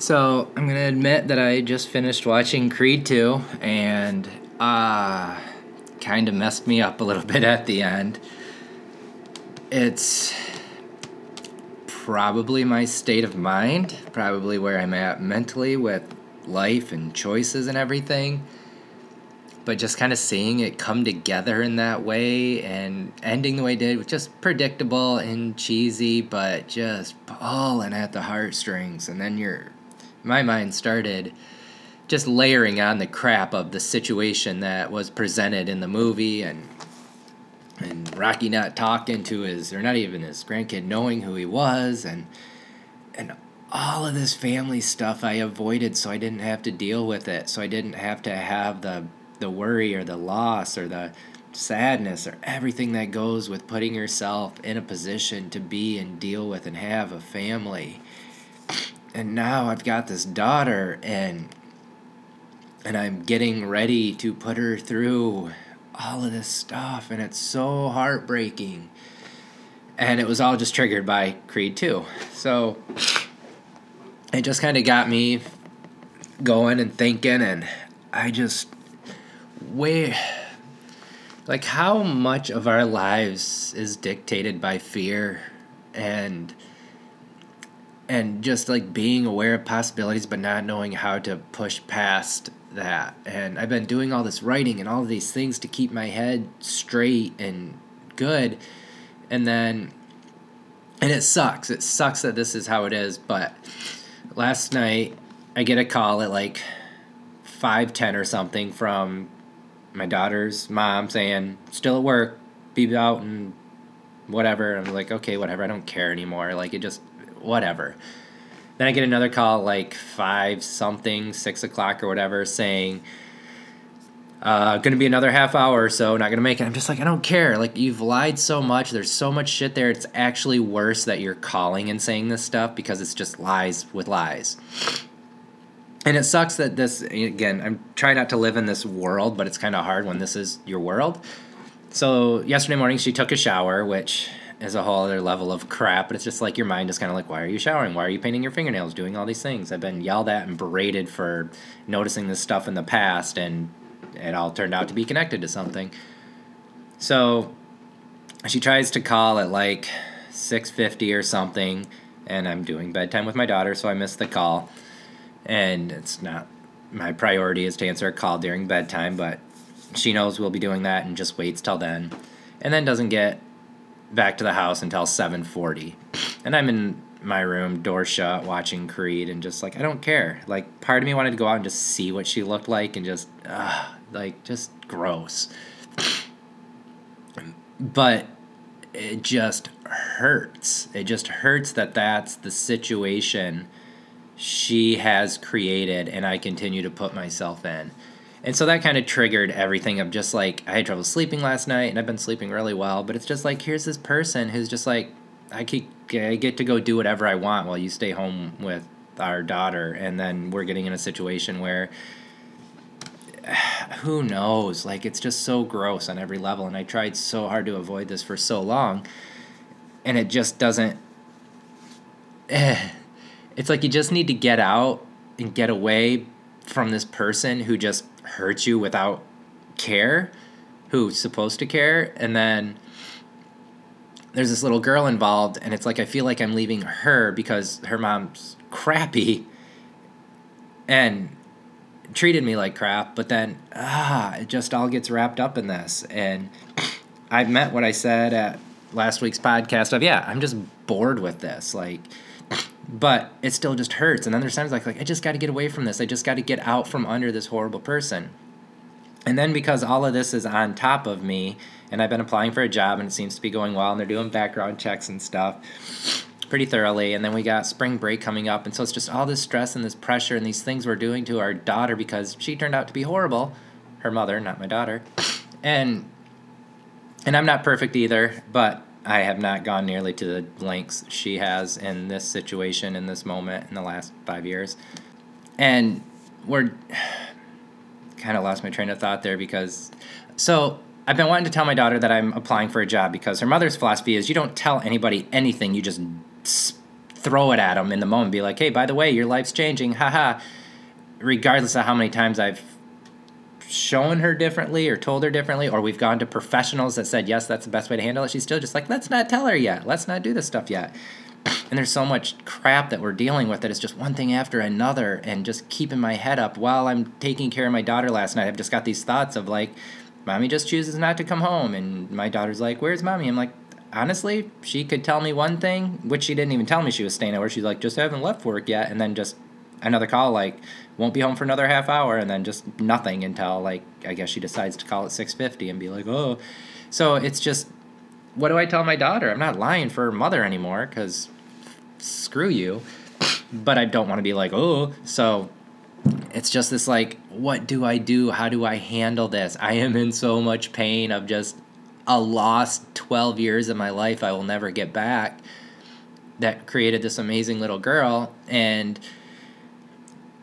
So I'm gonna admit that I just finished watching Creed 2 and uh kind of messed me up a little bit at the end. It's probably my state of mind, probably where I'm at mentally with life and choices and everything. But just kind of seeing it come together in that way and ending the way it did was just predictable and cheesy, but just pulling at the heartstrings. And then your, my mind started just layering on the crap of the situation that was presented in the movie and and Rocky not talking to his or not even his grandkid knowing who he was and and all of this family stuff I avoided so I didn't have to deal with it so I didn't have to have the the worry or the loss or the sadness or everything that goes with putting yourself in a position to be and deal with and have a family and now I've got this daughter and and I'm getting ready to put her through all of this stuff, and it's so heartbreaking. And it was all just triggered by Creed 2. So it just kind of got me going and thinking, and I just, way, like, how much of our lives is dictated by fear and and just like being aware of possibilities but not knowing how to push past that. And i've been doing all this writing and all these things to keep my head straight and good and then and it sucks. It sucks that this is how it is but last night i get a call at like 510 or something from my daughter's mom saying still at work. Be out and whatever. I'm like okay whatever. I don't care anymore. Like it just whatever then I get another call like five something, six o'clock or whatever, saying, uh, gonna be another half hour or so, not gonna make it. I'm just like, I don't care. Like, you've lied so much. There's so much shit there. It's actually worse that you're calling and saying this stuff because it's just lies with lies. And it sucks that this, again, I'm trying not to live in this world, but it's kind of hard when this is your world. So, yesterday morning, she took a shower, which is a whole other level of crap. But it's just like your mind is kind of like, why are you showering? Why are you painting your fingernails? Doing all these things. I've been yelled at and berated for noticing this stuff in the past, and it all turned out to be connected to something. So she tries to call at like six fifty or something, and I'm doing bedtime with my daughter, so I missed the call. And it's not my priority is to answer a call during bedtime, but she knows we'll be doing that and just waits till then, and then doesn't get back to the house until 7:40. And I'm in my room, door shut, watching Creed and just like I don't care. Like part of me wanted to go out and just see what she looked like and just uh, like just gross. But it just hurts. It just hurts that that's the situation she has created and I continue to put myself in. And so that kind of triggered everything of just like I had trouble sleeping last night and I've been sleeping really well, but it's just like here's this person who's just like I keep I get to go do whatever I want while you stay home with our daughter and then we're getting in a situation where who knows? Like it's just so gross on every level and I tried so hard to avoid this for so long and it just doesn't it's like you just need to get out and get away from this person who just hurt you without care, who's supposed to care, and then there's this little girl involved, and it's like I feel like I'm leaving her because her mom's crappy and treated me like crap, but then ah, it just all gets wrapped up in this. And I've met what I said at last week's podcast of yeah, I'm just bored with this. Like but it still just hurts. And then there's times like like I just got to get away from this. I just got to get out from under this horrible person. And then because all of this is on top of me, and I've been applying for a job and it seems to be going well, and they're doing background checks and stuff pretty thoroughly. And then we got spring break coming up, and so it's just all this stress and this pressure and these things we're doing to our daughter because she turned out to be horrible. Her mother, not my daughter, and and I'm not perfect either, but I have not gone nearly to the lengths she has in this situation in this moment in the last five years. And we're kind of lost my train of thought there because so I've been wanting to tell my daughter that I'm applying for a job because her mother's philosophy is you don't tell anybody anything, you just throw it at them in the moment, be like, hey, by the way, your life's changing, haha. Regardless of how many times I've shown her differently or told her differently, or we've gone to professionals that said, yes, that's the best way to handle it, she's still just like, let's not tell her yet. Let's not do this stuff yet. And there's so much crap that we're dealing with that it's just one thing after another, and just keeping my head up while I'm taking care of my daughter last night. I've just got these thoughts of like, mommy just chooses not to come home, and my daughter's like, where's mommy? I'm like, honestly, she could tell me one thing, which she didn't even tell me she was staying at work. She's like, just haven't left work yet, and then just another call like, won't be home for another half hour, and then just nothing until like I guess she decides to call at six fifty and be like, oh, so it's just, what do I tell my daughter? I'm not lying for her mother anymore because screw you, but I don't want to be like, oh, so. It's just this like, what do I do? How do I handle this? I am in so much pain of just a lost 12 years of my life I will never get back that created this amazing little girl and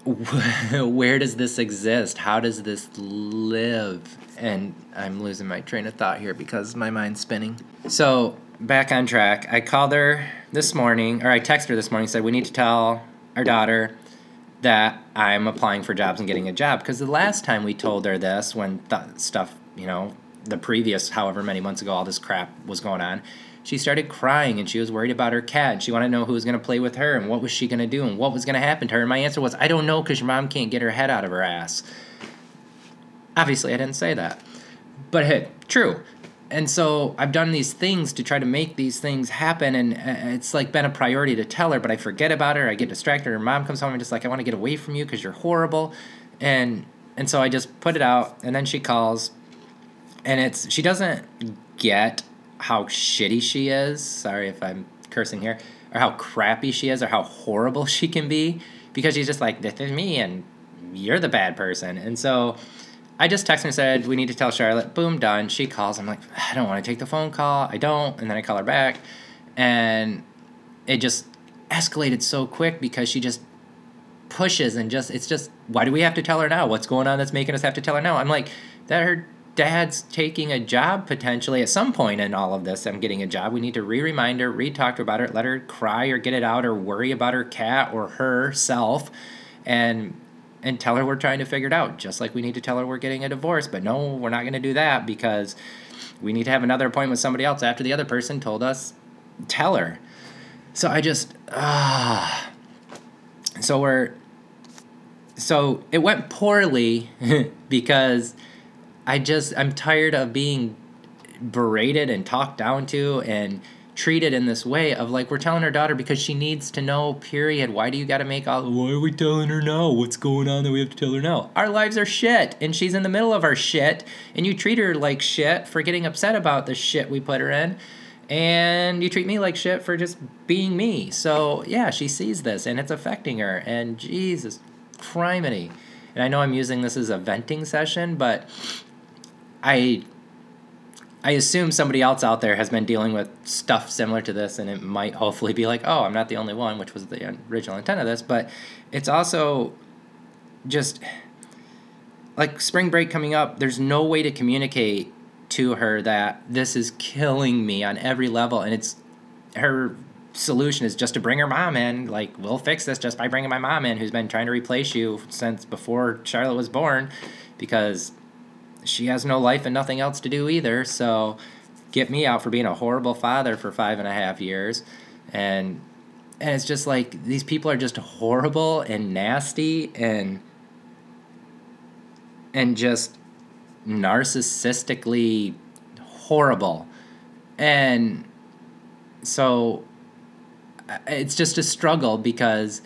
where does this exist? How does this live? And i'm losing my train of thought here because my mind's spinning. So back on track. I called her this morning or i texted her this morning said we need to tell our daughter that i'm applying for jobs and getting a job. Because the last time we told her this when th- stuff you know the previous however many months ago all this crap was going on she started crying and she was worried about her cat. She wanted to know who was going to play with her and what was she going to do and what was going to happen to her. And my answer was i don't know because your mom can't get her head out of her ass. Obviously i didn't say that. But hey true. And so i've done these things to try to make these things happen and uh, it's like been a priority to tell her but i forget about her. I get distracted. Her mom comes home. And just like i want to get away from you because you're horrible. And and so i just put it out and then she calls. And it's she doesn't get how shitty she is. Sorry if I'm cursing here, or how crappy she is, or how horrible she can be, because she's just like this is me, and you're the bad person. And so I just texted and said we need to tell Charlotte. Boom, done. She calls. I'm like I don't want to take the phone call. I don't, and then I call her back, and it just escalated so quick because she just pushes and just it's just why do we have to tell her now what's going on that's making us have to tell her now i'm like that her dad's taking a job potentially at some point in all of this. I'm getting a job. We need to re remind her, re talk to her about it, let her cry or get it out or worry about her cat or herself and and tell her we're trying to figure it out. Just like we need to tell her we're getting a divorce. But no, we're not gonna do that because we need to have another appointment with somebody else after the other person told us tell her. So I just ah so we're so it went poorly because I just I'm tired of being berated and talked down to and treated in this way of like we're telling her daughter because she needs to know period. Why do you got to make all why are we telling her now what's going on that we have to tell her now our lives are shit and she's in the middle of our shit and you treat her like shit for getting upset about the shit we put her in and you treat me like shit for just being me. So yeah she sees this and it's affecting her and jesus criminy. And i know i'm using this as a venting session but I I assume somebody else out there has been dealing with stuff similar to this, and it might hopefully be like, oh, I'm not the only one, which was the original intent of this. But it's also just like spring break coming up. There's no way to communicate to her that this is killing me on every level, and it's her solution is just to bring her mom in. Like, we'll fix this just by bringing my mom in, who's been trying to replace you since before Charlotte was born, because she has no life and nothing else to do either. So get me out for being a horrible father for five and a half years. And and it's just like these people are just horrible and nasty and and just narcissistically horrible. And so it's just a struggle because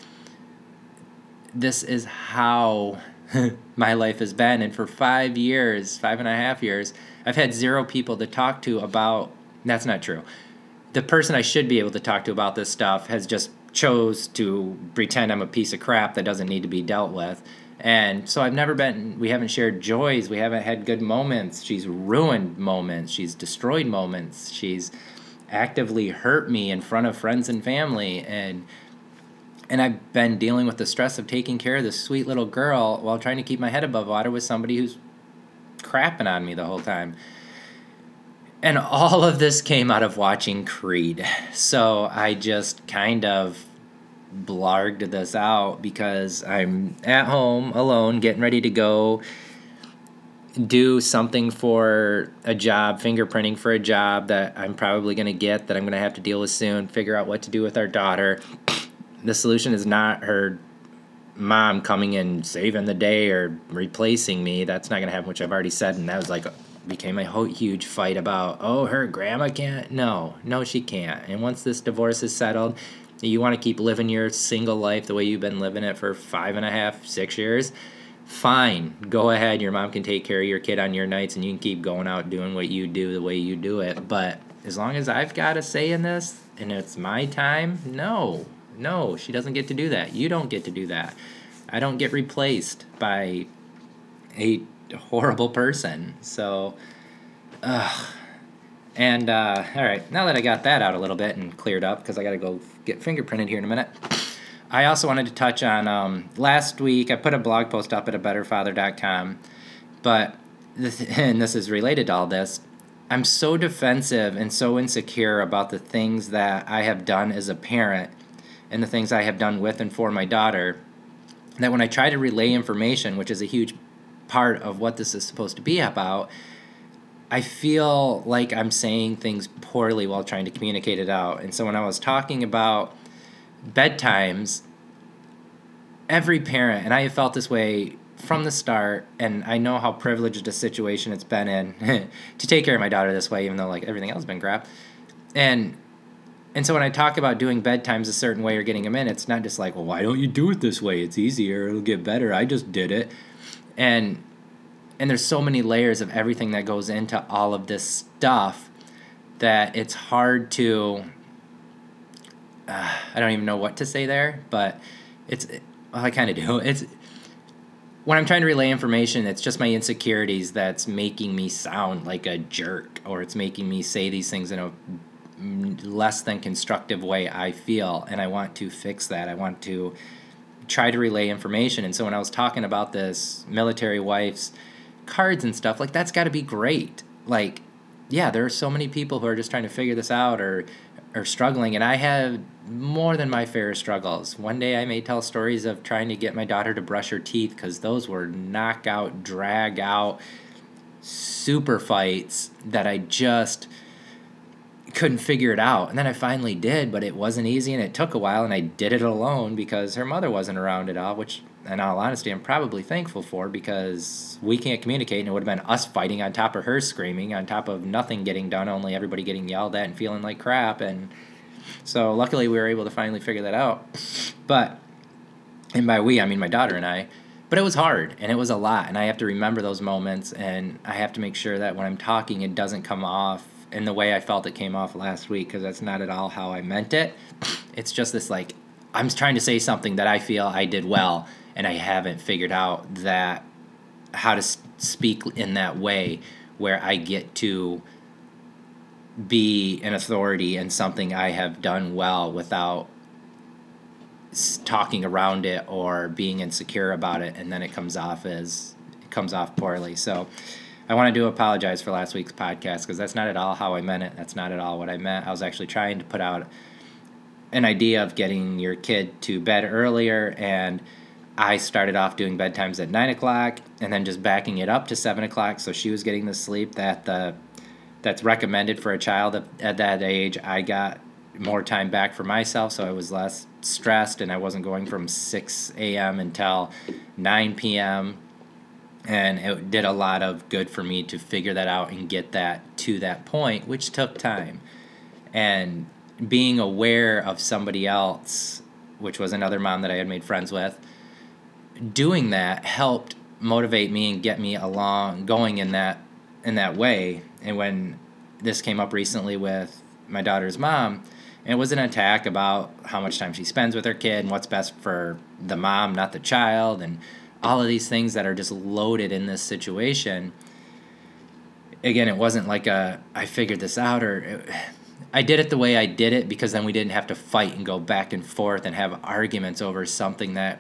this is how my life has been. And for five years, five and a half years, I've had zero people to talk to about. That's not true. The person I should be able to talk to about this stuff has just chose to pretend I'm a piece of crap that doesn't need to be dealt with. And so I've never been, we haven't shared joys. We haven't had good moments. She's ruined moments. She's destroyed moments. She's actively hurt me in front of friends and family. And and I've been dealing with the stress of taking care of this sweet little girl while trying to keep my head above water with somebody who's crapping on me the whole time. And all of this came out of watching Creed. So I just kind of blarged this out because I'm at home alone, getting ready to go do something for a job, fingerprinting for a job that I'm probably going to get that I'm going to have to deal with soon, figure out what to do with our daughter. The solution is not her mom coming and saving the day or replacing me. That's not going to happen, which I've already said. And that was like, became a huge fight about, oh, her grandma can't. No, no, she can't. And once this divorce is settled, you want to keep living your single life the way you've been living it for five and a half, six years fine, go ahead. Your mom can take care of your kid on your nights and you can keep going out doing what you do the way you do it. But as long as I've got a say in this and it's my time, no, no, she doesn't get to do that. You don't get to do that. I don't get replaced by a horrible person. So, ugh. And, uh, all right, now that I got that out a little bit and cleared up, because I got to go get fingerprinted here in a minute. I also wanted to touch on um, last week. I put a blog post up at a betterfather.com, but this, and this is related to all this. I'm so defensive and so insecure about the things that I have done as a parent and the things I have done with and for my daughter that when I try to relay information, which is a huge part of what this is supposed to be about, I feel like I'm saying things poorly while trying to communicate it out. And so when I was talking about bedtimes, every parent, and I have felt this way from the start, and I know how privileged a situation it's been in to take care of my daughter this way, even though like everything else has been crap. And and so when I talk about doing bedtimes a certain way or getting them in, it's not just like, well, why don't you do it this way? It's easier. It'll get better. I just did it. And and there's so many layers of everything that goes into all of this stuff that it's hard to uh, I don't even know what to say there, but it's well, I kind of do. It's when I'm trying to relay information, it's just my insecurities that's making me sound like a jerk, or it's making me say these things in a less than constructive way. I feel, and I want to fix that. I want to try to relay information. And so when I was talking about this military wife's cards and stuff, like that's got to be great. Like, yeah, there are so many people who are just trying to figure this out or are struggling, and I have more than my fair struggles. One day I may tell stories of trying to get my daughter to brush her teeth because those were knockout, drag out, super fights that I just couldn't figure it out. And then I finally did, but it wasn't easy and it took a while, and I did it alone because her mother wasn't around at all, which, in all honesty, I'm probably thankful for because we can't communicate, and it would have been us fighting on top of her screaming, on top of nothing getting done, only everybody getting yelled at and feeling like crap. And so luckily we were able to finally figure that out. But and by we I mean my daughter and I. But it was hard and it was a lot and I have to remember those moments and I have to make sure that when I'm talking it doesn't come off in the way I felt it came off last week because that's not at all how I meant it. It's just this like I'm trying to say something that I feel I did well and I haven't figured out that how to speak in that way where I get to be an authority in something I have done well without talking around it or being insecure about it and then it comes off as it comes off poorly so i wanted to do apologize for last week's podcast because that's not at all how i meant it that's not at all what i meant i was actually trying to put out an idea of getting your kid to bed earlier and i started off doing bedtimes at 9 o'clock and then just backing it up to 7 o'clock so she was getting the sleep that the that's recommended for a child at that age. I got more time back for myself, so I was less stressed, and I wasn't going from 6 a.m. until 9 p.m. And it did a lot of good for me to figure that out and get that to that point, which took time. And being aware of somebody else, which was another mom that I had made friends with, doing that helped motivate me and get me along going in that in that way. And when this came up recently with my daughter's mom, it was an attack about how much time she spends with her kid and what's best for the mom, not the child, and all of these things that are just loaded in this situation. Again, it wasn't like a I figured this out or it, I did it the way I did it because then we didn't have to fight and go back and forth and have arguments over something that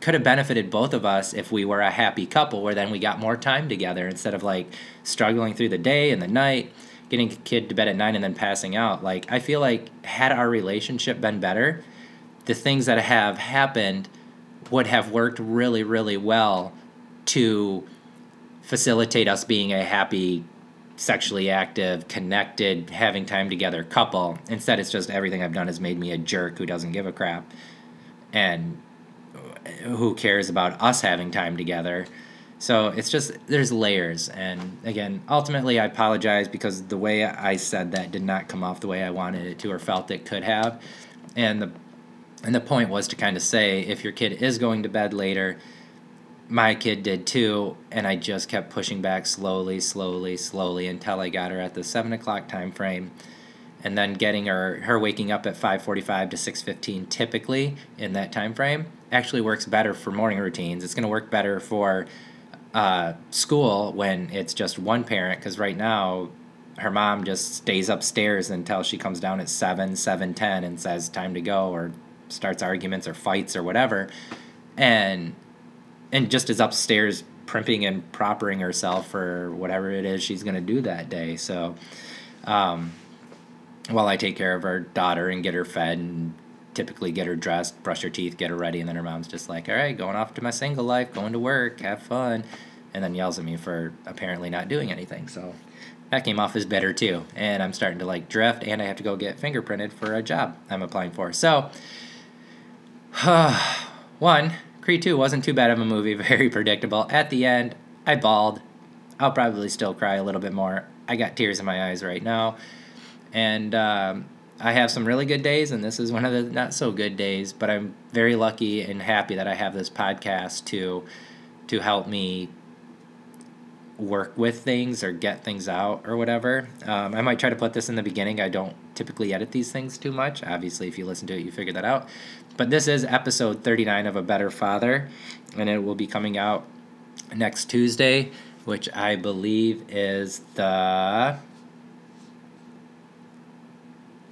could have benefited both of us if we were a happy couple where then we got more time together instead of like struggling through the day and the night getting a kid to bed at nine and then passing out like i feel like had our relationship been better the things that have happened would have worked really, really well to facilitate us being a happy, sexually active, connected, having time together couple. Instead, it's just everything I've done has made me a jerk who doesn't give a crap and who cares about us having time together. So it's just there's layers, and again, ultimately, I apologize because the way I said that did not come off the way I wanted it to or felt it could have, and the and the point was to kind of say if your kid is going to bed later, my kid did too, and I just kept pushing back slowly, slowly, slowly until I got her at the seven o'clock time frame and then getting her her waking up at 5:45 to 6:15 typically in that time frame actually works better for morning routines. It's going to work better for uh, school when it's just one parent because right now her mom just stays upstairs until she comes down at 7 7 10 and says time to go or starts arguments or fights or whatever and and just is upstairs primping and propering herself for whatever it is she's going to do that day so um, while i take care of her daughter and get her fed and typically get her dressed, brush her teeth, get her ready, and then her mom's just like, all right, going off to my single life, going to work, have fun, and then yells at me for apparently not doing anything. So that came off as better too. And I'm starting to like drift, and I have to go get fingerprinted for a job I'm applying for. So, one, Creed 2 wasn't too bad of a movie, very predictable. At the end, I bawled. I'll probably still cry a little bit more. I got tears in my eyes right now. And, um, I have some really good days, and this is one of the not so good days. But I'm very lucky and happy that I have this podcast to to help me work with things or get things out or whatever. Um, I might try to put this in the beginning. I don't typically edit these things too much. Obviously, if you listen to it, you figure that out. But this is episode 39 of A Better Father, and it will be coming out next Tuesday, which I believe is the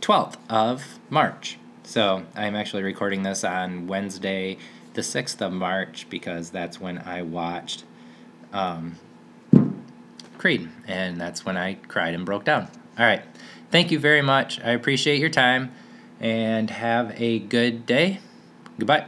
12th of March. So I'm actually recording this on Wednesday, the 6th of March, because that's when I watched um, Creed, and that's when I cried and broke down. All right. Thank you very much. I appreciate your time, and have a good day. Goodbye.